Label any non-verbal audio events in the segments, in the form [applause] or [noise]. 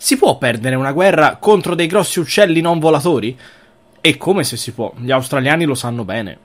Si può perdere una guerra contro dei grossi uccelli non volatori? E come se si può? Gli australiani lo sanno bene.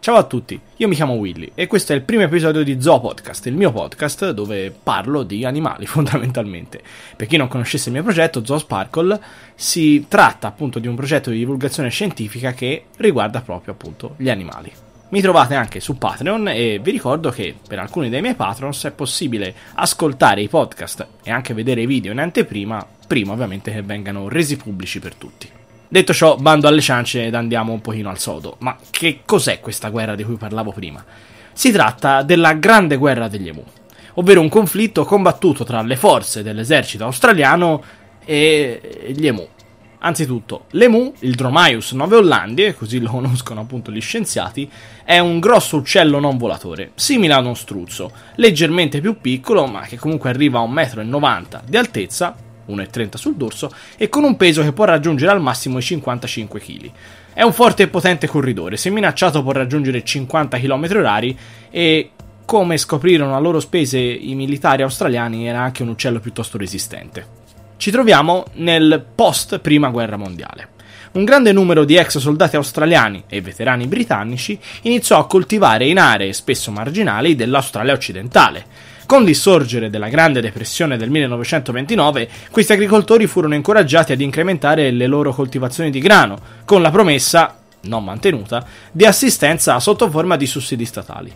Ciao a tutti, io mi chiamo Willy e questo è il primo episodio di Zoo Podcast, il mio podcast dove parlo di animali [laughs] fondamentalmente. Per chi non conoscesse il mio progetto, Zoo Sparkle, si tratta appunto di un progetto di divulgazione scientifica che riguarda proprio appunto gli animali. Mi trovate anche su Patreon e vi ricordo che per alcuni dei miei patrons è possibile ascoltare i podcast e anche vedere i video in anteprima, prima ovviamente che vengano resi pubblici per tutti. Detto ciò, bando alle ciance ed andiamo un pochino al sodo. Ma che cos'è questa guerra di cui parlavo prima? Si tratta della Grande Guerra degli Emu, ovvero un conflitto combattuto tra le forze dell'esercito australiano e gli Emu. Anzitutto, l'emu, il Dromaeus noveollandie, così lo [laughs] conoscono appunto gli scienziati, è un grosso uccello non volatore, simile ad uno struzzo, leggermente più piccolo, ma che comunque arriva a 1,90 m di altezza, 1,30 sul dorso, e con un peso che può raggiungere al massimo i 55 kg. È un forte e potente corridore, se minacciato può raggiungere 50 km/h e come scoprirono a loro spese i militari australiani era anche un uccello piuttosto resistente. Ci troviamo nel post Prima Guerra Mondiale. Un grande numero di ex soldati australiani e veterani britannici iniziò a coltivare in aree spesso marginali dell'Australia occidentale. Con l'insorgere della Grande Depressione del 1929, questi agricoltori furono incoraggiati ad incrementare le loro coltivazioni di grano, con la promessa, non mantenuta, di assistenza sotto forma di sussidi statali.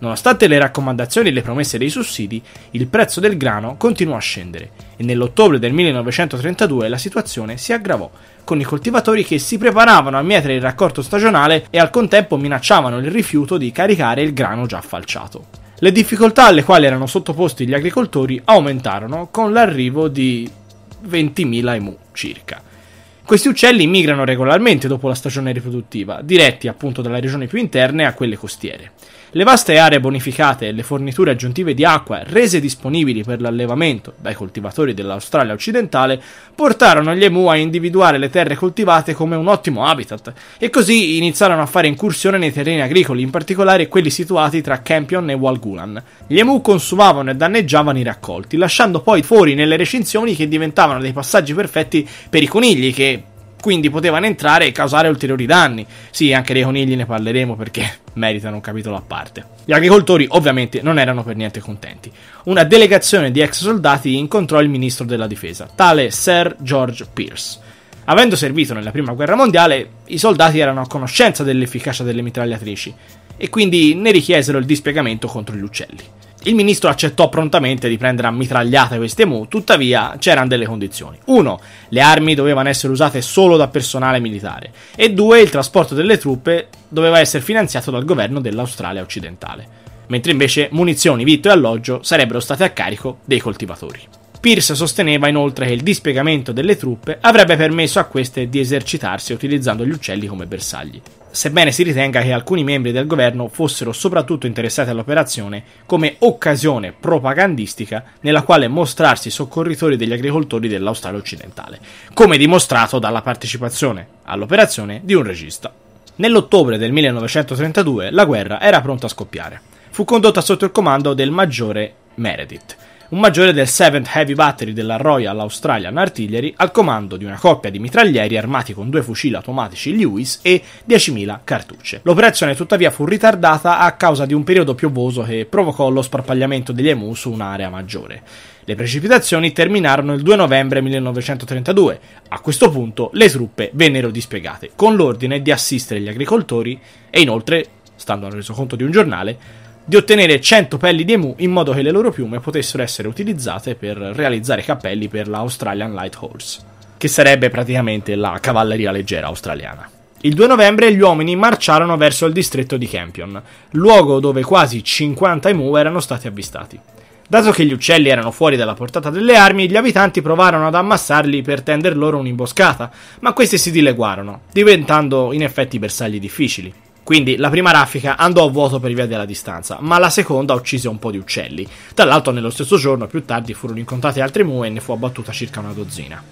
Nonostante le raccomandazioni e le promesse dei sussidi, il prezzo del grano continuò a scendere e nell'ottobre del 1932 la situazione si aggravò, con i coltivatori che si preparavano a mietere il raccolto stagionale e al contempo minacciavano il rifiuto di caricare il grano già falciato. Le difficoltà alle quali erano sottoposti gli agricoltori aumentarono con l'arrivo di 20.000 emu circa questi uccelli migrano regolarmente dopo la stagione riproduttiva, diretti appunto dalle regioni più interne a quelle costiere. Le vaste aree bonificate e le forniture aggiuntive di acqua rese disponibili per l'allevamento dai coltivatori dell'Australia occidentale portarono gli emu a individuare le terre coltivate come un ottimo habitat e così iniziarono a fare incursione nei terreni agricoli, in particolare quelli situati tra Campion e Walgulan. Gli emu consumavano e danneggiavano i raccolti, lasciando poi fuori nelle recinzioni che diventavano dei passaggi perfetti per i conigli che quindi potevano entrare e causare ulteriori danni. Sì, anche dei conigli ne parleremo perché [laughs] meritano un capitolo a parte. Gli agricoltori ovviamente non erano per niente contenti. Una delegazione di ex soldati incontrò il ministro della difesa, tale Sir George Pierce. Avendo servito nella prima guerra mondiale, i soldati erano a conoscenza dell'efficacia delle mitragliatrici e quindi ne richiesero il dispiegamento contro gli uccelli. Il ministro accettò prontamente di prendere a mitragliate queste mu, tuttavia c'erano delle condizioni. 1. Le armi dovevano essere usate solo da personale militare e 2. Il trasporto delle truppe doveva essere finanziato dal governo dell'Australia occidentale, mentre invece munizioni, vitto e alloggio sarebbero state a carico dei coltivatori. Pierce sosteneva inoltre che il dispiegamento delle truppe avrebbe permesso a queste di esercitarsi utilizzando gli uccelli come bersagli. Sebbene si ritenga che alcuni membri del governo fossero soprattutto interessati all'operazione come occasione propagandistica nella quale mostrarsi soccorritori degli agricoltori dell'Australia occidentale, come dimostrato dalla partecipazione all'operazione di un regista. Nell'ottobre del 1932 la guerra era pronta a scoppiare. Fu condotta sotto il comando del maggiore Meredith, un maggiore del 7th Heavy Battery della Royal Australian Artillery al comando di una coppia di mitraglieri armati con due fucili automatici Lewis e 10.000 cartucce. L'operazione tuttavia fu ritardata a causa di un periodo piovoso che provocò lo sparpagliamento degli emu su un'area maggiore. Le precipitazioni terminarono il 2 novembre 1932. A questo punto le truppe vennero dispiegate, con l'ordine di assistere gli agricoltori e inoltre, stando al resoconto di un giornale, di ottenere 100 pelli di emu in modo che le loro piume potessero essere utilizzate per realizzare cappelli per la Australian Light Horse, che sarebbe praticamente la cavalleria leggera australiana. Il 2 novembre gli uomini marciarono verso il distretto di Campion, luogo dove quasi 50 emu erano stati avvistati. Dato che gli uccelli erano fuori dalla portata delle armi, gli abitanti provarono ad ammassarli per tender loro un'imboscata, ma questi si dileguarono, diventando in effetti bersagli difficili. Quindi la prima raffica andò a vuoto per via della distanza, ma la seconda uccise un po' di uccelli. Tra l'altro nello stesso giorno, più tardi, furono incontrate altre mu e ne fu abbattuta circa una dozzina.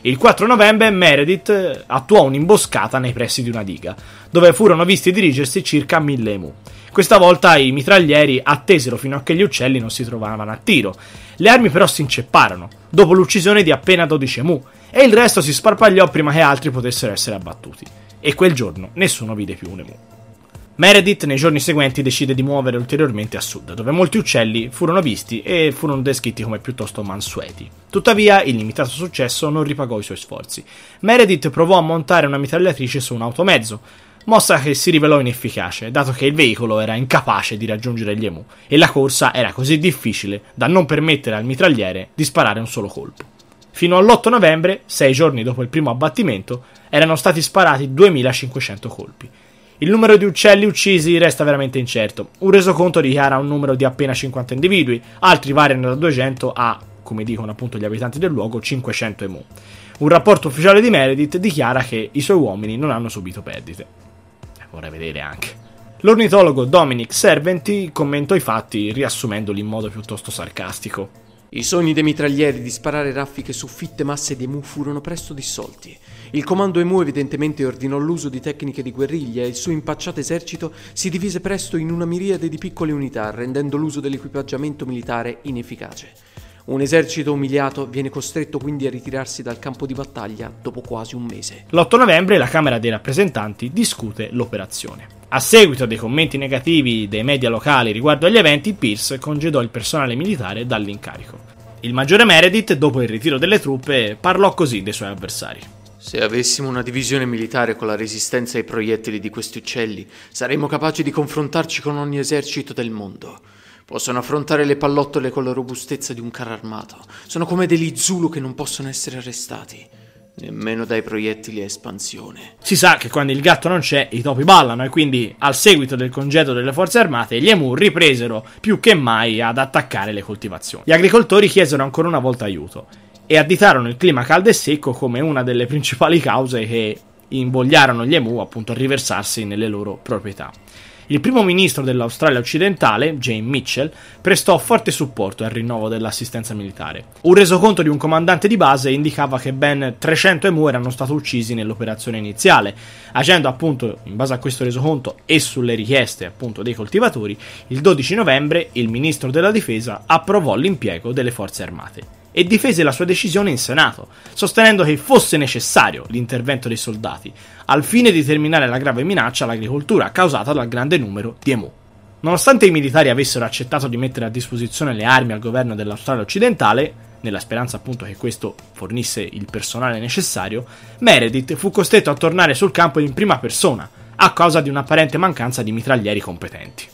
Il 4 novembre Meredith attuò un'imboscata nei pressi di una diga, dove furono visti dirigersi circa mille emu. Questa volta i mitraglieri attesero fino a che gli uccelli non si trovavano a tiro. Le armi però si incepparono, dopo l'uccisione di appena 12 emu, e il resto si sparpagliò prima che altri potessero essere abbattuti. E quel giorno nessuno vide più un emu. Meredith nei giorni seguenti decide di muovere ulteriormente a sud, dove molti uccelli furono visti e furono descritti come piuttosto mansueti. Tuttavia, il limitato successo non ripagò i suoi sforzi. Meredith provò a montare una mitragliatrice su un automezzo, mossa che si rivelò inefficace, dato che il veicolo era incapace di raggiungere gli emu e la corsa era così difficile da non permettere al mitragliere di sparare un solo colpo. Fino all'8 novembre, sei giorni dopo il primo abbattimento, erano stati sparati 2500 colpi. Il numero di uccelli uccisi resta veramente incerto. Un resoconto dichiara un numero di appena 50 individui, altri variano da 200 a, come dicono appunto gli abitanti del luogo, 500 emu. Un rapporto ufficiale di Meredith dichiara che i suoi uomini non hanno subito perdite. Eh, vorrei vedere anche. L'ornitologo Dominic Serventi commentò i fatti riassumendoli in modo piuttosto sarcastico. I sogni dei mitraglieri di sparare raffiche su fitte masse di emu furono presto dissolti. Il comando emu evidentemente ordinò l'uso di tecniche di guerriglia e il suo impacciato esercito si divise presto in una miriade di piccole unità, rendendo l'uso dell'equipaggiamento militare inefficace. Un esercito umiliato viene costretto quindi a ritirarsi dal campo di battaglia dopo quasi un mese. L'8 novembre la Camera dei rappresentanti discute l'operazione. A seguito dei commenti negativi dei media locali riguardo agli eventi, Pierce congedò il personale militare dall'incarico. Il maggiore Meredith, dopo il ritiro delle truppe, parlò così dei suoi avversari. Se avessimo una divisione militare con la resistenza ai proiettili di questi uccelli, saremmo capaci di confrontarci con ogni esercito del mondo. Possono affrontare le pallottole con la robustezza di un carro armato. Sono come degli Zulu che non possono essere arrestati. Nemmeno dai proiettili a espansione. Si sa che quando il gatto non c'è, i topi ballano e quindi, al seguito del congedo delle forze armate, gli emu ripresero più che mai ad attaccare le coltivazioni. Gli agricoltori chiesero ancora una volta aiuto e additarono il clima caldo e secco come una delle principali cause che invogliarono gli emu appunto a riversarsi nelle loro proprietà. Il primo ministro dell'Australia occidentale, Jane Mitchell, prestò forte supporto al rinnovo dell'assistenza militare. Un resoconto di un comandante di base indicava che ben 300 emu erano stati uccisi nell'operazione iniziale, agendo appunto in base a questo resoconto e sulle richieste appunto dei coltivatori, il 12 novembre il ministro della difesa approvò l'impiego delle forze armate e difese la sua decisione in Senato, sostenendo che fosse necessario l'intervento dei soldati, al fine di terminare la grave minaccia all'agricoltura causata dal grande numero di emu. Nonostante i militari avessero accettato di mettere a disposizione le armi al governo dell'Australia occidentale, nella speranza appunto che questo fornisse il personale necessario, Meredith fu costretto a tornare sul campo in prima persona, a causa di un'apparente mancanza di mitraglieri competenti.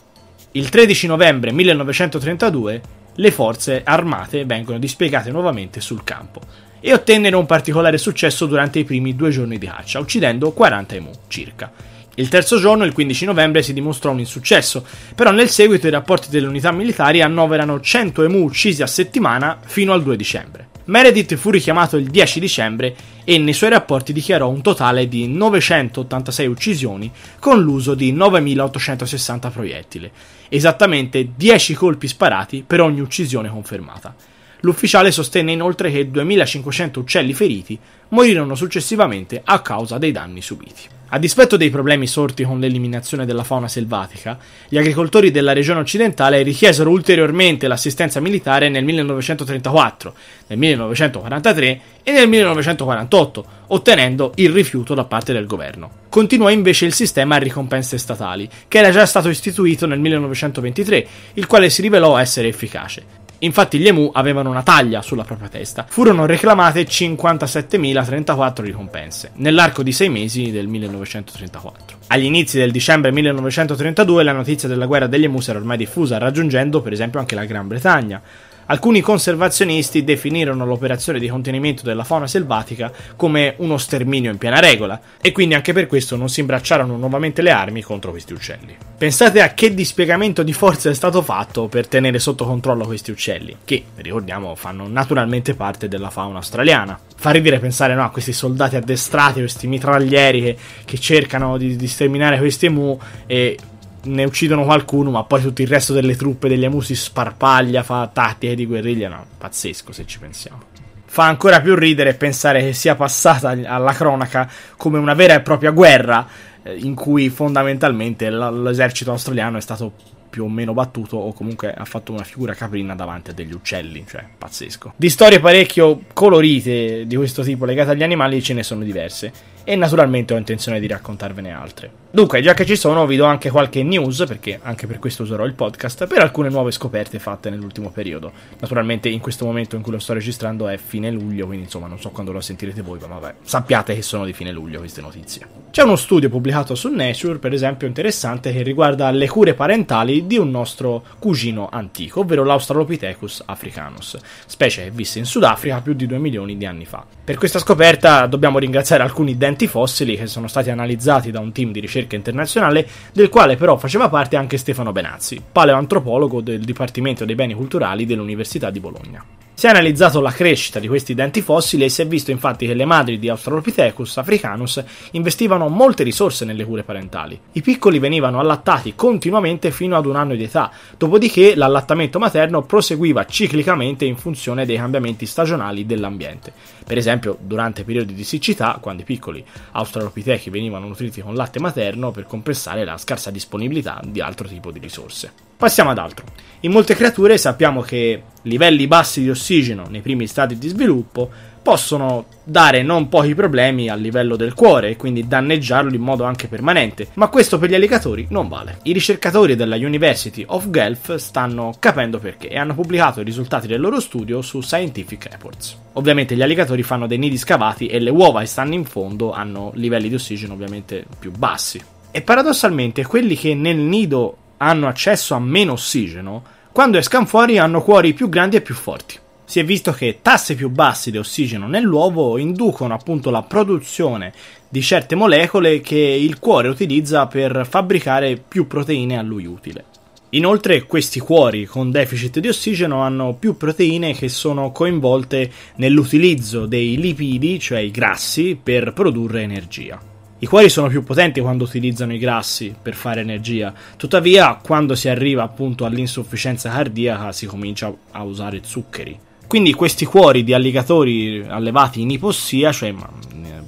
Il 13 novembre 1932 le forze armate vengono dispiegate nuovamente sul campo e ottennero un particolare successo durante i primi due giorni di caccia, uccidendo 40 emu circa. Il terzo giorno, il 15 novembre, si dimostrò un insuccesso, però nel seguito i rapporti delle unità militari annoverano 100 emu uccisi a settimana fino al 2 dicembre. Meredith fu richiamato il 10 dicembre e nei suoi rapporti dichiarò un totale di 986 uccisioni con l'uso di 9860 proiettili, esattamente 10 colpi sparati per ogni uccisione confermata. L'ufficiale sostenne inoltre che 2500 uccelli feriti morirono successivamente a causa dei danni subiti. A dispetto dei problemi sorti con l'eliminazione della fauna selvatica, gli agricoltori della regione occidentale richiesero ulteriormente l'assistenza militare nel 1934, nel 1943 e nel 1948, ottenendo il rifiuto da parte del governo. Continuò invece il sistema a ricompense statali, che era già stato istituito nel 1923, il quale si rivelò essere efficace. Infatti gli emu avevano una taglia sulla propria testa. Furono reclamate 57.034 ricompense nell'arco di sei mesi del 1934. Agli inizi del dicembre 1932 la notizia della guerra degli emu era ormai diffusa, raggiungendo per esempio anche la Gran Bretagna. Alcuni conservazionisti definirono l'operazione di contenimento della fauna selvatica come uno sterminio in piena regola, e quindi anche per questo non si imbracciarono nuovamente le armi contro questi uccelli. Pensate a che dispiegamento di forza è stato fatto per tenere sotto controllo questi uccelli, che, ricordiamo, fanno naturalmente parte della fauna australiana. Fa ridere pensare no, a questi soldati addestrati, questi mitraglieri che, che cercano di, di sterminare questi emu e ne uccidono qualcuno, ma poi tutto il resto delle truppe degli Amusi sparpaglia, fa tattiche di guerriglia. No, pazzesco se ci pensiamo. Fa ancora più ridere pensare che sia passata alla cronaca come una vera e propria guerra eh, in cui fondamentalmente l'esercito australiano è stato più o meno battuto o comunque ha fatto una figura caprina davanti a degli uccelli, cioè pazzesco. Di storie parecchio colorite di questo tipo legate agli animali ce ne sono diverse e naturalmente ho intenzione di raccontarvene altre. Dunque, già che ci sono, vi do anche qualche news, perché anche per questo userò il podcast, per alcune nuove scoperte fatte nell'ultimo periodo. Naturalmente in questo momento in cui lo sto registrando è fine luglio, quindi insomma non so quando lo sentirete voi, ma vabbè, sappiate che sono di fine luglio queste notizie. C'è uno studio pubblicato su Nature, per esempio, interessante che riguarda le cure parentali di un nostro cugino antico, ovvero l'Australopithecus africanus, specie che visse in Sudafrica più di 2 milioni di anni fa. Per questa scoperta dobbiamo ringraziare alcuni denti fossili che sono stati analizzati da un team di ricerca internazionale, del quale però faceva parte anche Stefano Benazzi, paleoantropologo del Dipartimento dei Beni Culturali dell'Università di Bologna. Si è analizzato la crescita di questi denti fossili e si è visto infatti che le madri di Australopithecus africanus investivano molte risorse nelle cure parentali. I piccoli venivano allattati continuamente fino ad un anno di età, dopodiché l'allattamento materno proseguiva ciclicamente in funzione dei cambiamenti stagionali dell'ambiente. Per esempio, durante periodi di siccità, quando i piccoli australopitechi venivano nutriti con latte materno per compensare la scarsa disponibilità di altro tipo di risorse. Passiamo ad altro. In molte creature sappiamo che livelli bassi di ossigeno nei primi stadi di sviluppo possono dare non pochi problemi a livello del cuore e quindi danneggiarlo in modo anche permanente, ma questo per gli alligatori non vale. I ricercatori della University of Guelph stanno capendo perché e hanno pubblicato i risultati del loro studio su Scientific Reports. Ovviamente gli alligatori fanno dei nidi scavati e le uova che stanno in fondo hanno livelli di ossigeno ovviamente più bassi. E paradossalmente quelli che nel nido hanno accesso a meno ossigeno, quando escano fuori hanno cuori più grandi e più forti. Si è visto che tassi più bassi di ossigeno nell'uovo inducono appunto la produzione di certe molecole che il cuore utilizza per fabbricare più proteine a lui utile. Inoltre questi cuori con deficit di ossigeno hanno più proteine che sono coinvolte nell'utilizzo dei lipidi, cioè i grassi, per produrre energia. I cuori sono più potenti quando utilizzano i grassi per fare energia, tuttavia quando si arriva appunto all'insufficienza cardiaca si comincia a usare zuccheri. Quindi questi cuori di alligatori allevati in ipossia, cioè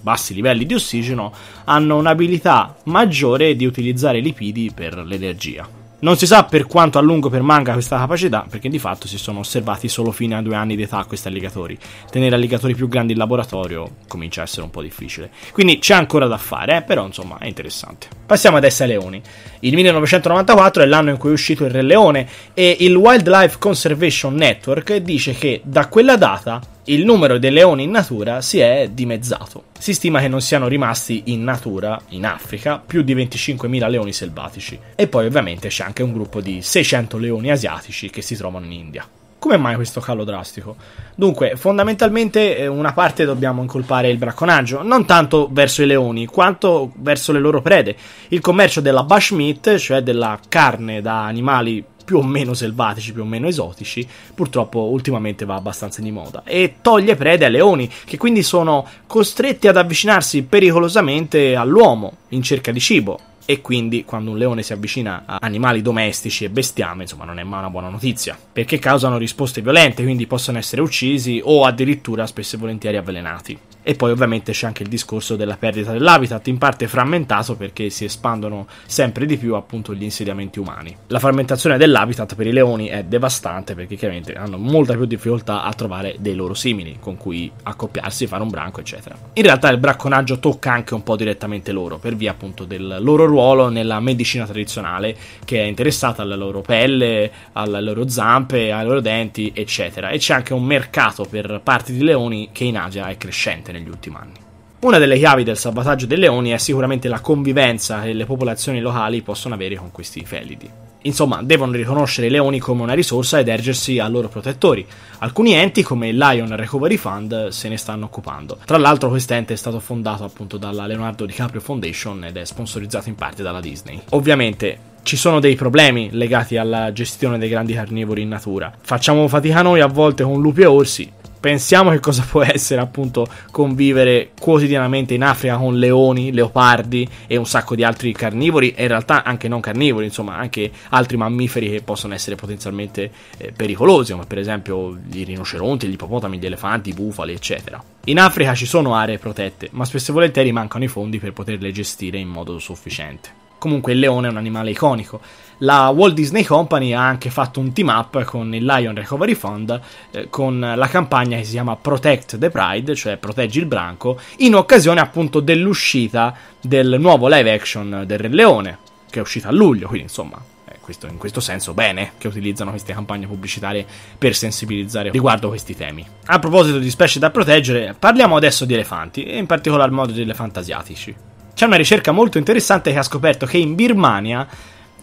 bassi livelli di ossigeno, hanno un'abilità maggiore di utilizzare lipidi per l'energia. Non si sa per quanto a lungo permanga questa capacità, perché di fatto si sono osservati solo fino a due anni di età questi alligatori. Tenere alligatori più grandi in laboratorio comincia a essere un po' difficile. Quindi c'è ancora da fare, eh? però insomma è interessante. Passiamo adesso ai leoni. Il 1994 è l'anno in cui è uscito il Re Leone e il Wildlife Conservation Network dice che da quella data il numero dei leoni in natura si è dimezzato. Si stima che non siano rimasti in natura, in Africa, più di 25.000 leoni selvatici. E poi ovviamente c'è anche un gruppo di 600 leoni asiatici che si trovano in India. Come mai questo calo drastico? Dunque, fondamentalmente eh, una parte dobbiamo incolpare il bracconaggio, non tanto verso i leoni, quanto verso le loro prede. Il commercio della bushmeat, cioè della carne da animali più o meno selvatici, più o meno esotici, purtroppo ultimamente va abbastanza di moda. E toglie prede ai leoni, che quindi sono costretti ad avvicinarsi pericolosamente all'uomo in cerca di cibo. E quindi quando un leone si avvicina a animali domestici e bestiame, insomma, non è mai una buona notizia, perché causano risposte violente, quindi possono essere uccisi o addirittura spesso e volentieri avvelenati. E poi ovviamente c'è anche il discorso della perdita dell'habitat, in parte frammentato perché si espandono sempre di più appunto gli insediamenti umani. La frammentazione dell'habitat per i leoni è devastante perché chiaramente hanno molta più difficoltà a trovare dei loro simili con cui accoppiarsi, fare un branco, eccetera. In realtà il bracconaggio tocca anche un po' direttamente loro, per via appunto del loro ruolo nella medicina tradizionale che è interessata alla loro pelle, alle loro zampe, ai loro denti, eccetera. E c'è anche un mercato per parti di leoni che in Asia è crescente negli ultimi anni. Una delle chiavi del salvataggio dei leoni è sicuramente la convivenza che le popolazioni locali possono avere con questi felidi. Insomma, devono riconoscere i leoni come una risorsa ed ergersi a loro protettori. Alcuni enti, come il Lion Recovery Fund, se ne stanno occupando. Tra l'altro, quest'ente è stato fondato appunto dalla Leonardo DiCaprio Foundation ed è sponsorizzato in parte dalla Disney. Ovviamente, ci sono dei problemi legati alla gestione dei grandi carnivori in natura. Facciamo fatica noi a volte con lupi e orsi, pensiamo che cosa può essere appunto convivere quotidianamente in Africa con leoni, leopardi e un sacco di altri carnivori e in realtà anche non carnivori, insomma anche altri mammiferi che possono essere potenzialmente eh, pericolosi, come per esempio i rinoceronti, gli ippopotami, gli elefanti, i bufali, eccetera. In Africa ci sono aree protette, ma spesso e volentieri mancano i fondi per poterle gestire in modo sufficiente. Comunque il leone è un animale iconico. La Walt Disney Company ha anche fatto un team up con il Lion Recovery Fund eh, con la campagna che si chiama Protect the Pride, cioè proteggi il branco, in occasione appunto dell'uscita del nuovo live action del Re Leone, che è uscita a luglio, quindi insomma eh, questo, in questo senso bene che utilizzano queste campagne pubblicitarie per sensibilizzare riguardo questi temi. A proposito di specie da proteggere, parliamo adesso di elefanti, e in particolar modo di elefanti asiatici. C'è una ricerca molto interessante che ha scoperto che in Birmania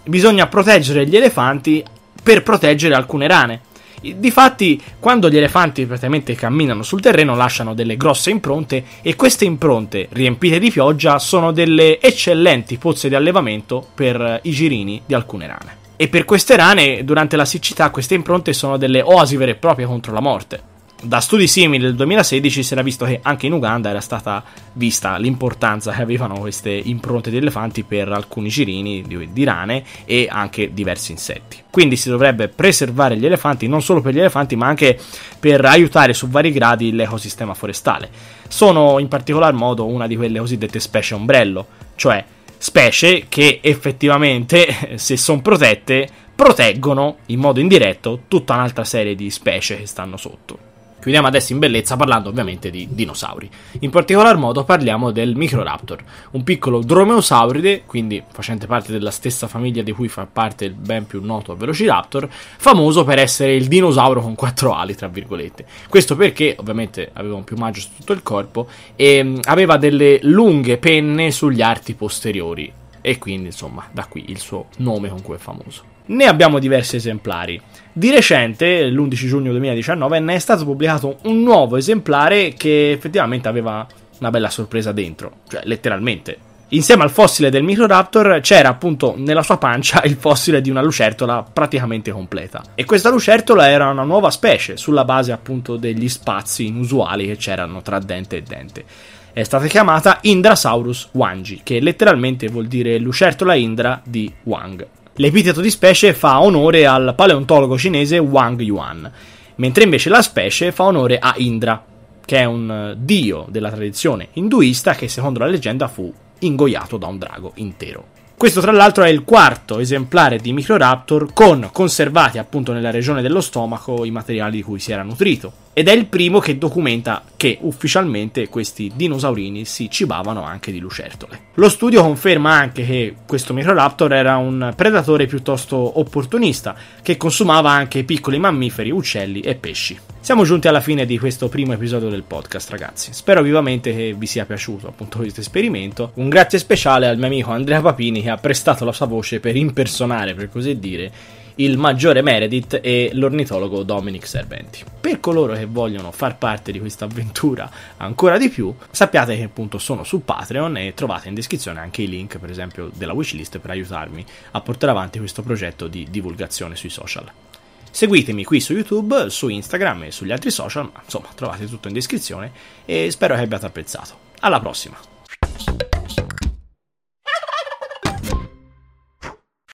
bisogna proteggere gli elefanti per proteggere alcune rane. Difatti, quando gli elefanti praticamente camminano sul terreno, lasciano delle grosse impronte e queste impronte, riempite di pioggia, sono delle eccellenti pozze di allevamento per i girini di alcune rane. E per queste rane, durante la siccità, queste impronte sono delle oasi vere e proprie contro la morte. Da studi simili del 2016 si era visto che anche in Uganda era stata vista l'importanza che avevano queste impronte di elefanti per alcuni girini di, di, rane e anche diversi insetti. Quindi si dovrebbe preservare gli elefanti non solo per gli elefanti ma anche per aiutare su vari gradi l'ecosistema forestale. Sono in particolar modo una di quelle cosiddette specie ombrello, cioè specie che effettivamente [laughs] se sono protette proteggono in modo indiretto tutta un'altra serie di specie che stanno sotto. Chiudiamo adesso in bellezza parlando ovviamente di dinosauri. In particolar modo parliamo del Microraptor, un piccolo dromeosauride, quindi facente parte della stessa famiglia di cui fa parte il ben più noto Velociraptor, famoso per essere il dinosauro con quattro ali, tra virgolette. Questo perché ovviamente aveva un piumaggio su tutto il corpo e mm, aveva delle lunghe penne sugli arti posteriori e quindi insomma da qui il suo nome con cui è famoso. Ne abbiamo diversi esemplari. Di recente, l'11 giugno 2019, ne è stato pubblicato un nuovo esemplare che effettivamente aveva una bella sorpresa dentro, cioè letteralmente. Insieme al fossile del Microraptor c'era appunto nella sua pancia il fossile di una lucertola praticamente completa. E questa lucertola era una nuova specie sulla base appunto degli spazi inusuali che c'erano tra dente e dente. È stata chiamata Indrasaurus wangi, che letteralmente vuol dire lucertola Indra di Wang. L'epiteto di specie fa onore al paleontologo cinese Wang Yuan, mentre invece la specie fa onore a Indra, che è un dio della tradizione induista che secondo la leggenda fu ingoiato da un drago intero. Questo tra l'altro è il quarto esemplare di Microraptor con conservati appunto nella regione dello stomaco i materiali di cui si era nutrito ed è il primo che documenta che ufficialmente questi dinosaurini si cibavano anche di lucertole. Lo studio conferma anche che questo Microraptor era un predatore piuttosto opportunista, che consumava anche piccoli mammiferi, uccelli e pesci. Siamo giunti alla fine di questo primo episodio del podcast, ragazzi. Spero vivamente che vi sia piaciuto appunto questo esperimento. Un grazie speciale al mio amico Andrea Papini che ha prestato la sua voce per impersonare, per così dire, il maggiore Meredith e l'ornitologo Dominic Serventi. Per coloro che vogliono far parte di questa avventura ancora di più, sappiate che appunto sono su Patreon e trovate in descrizione anche i link, per esempio, della wishlist per aiutarmi a portare avanti questo progetto di divulgazione sui social. Seguitemi qui su YouTube, su Instagram e sugli altri social, ma insomma trovate tutto in descrizione e spero che abbiate apprezzato. Alla prossima!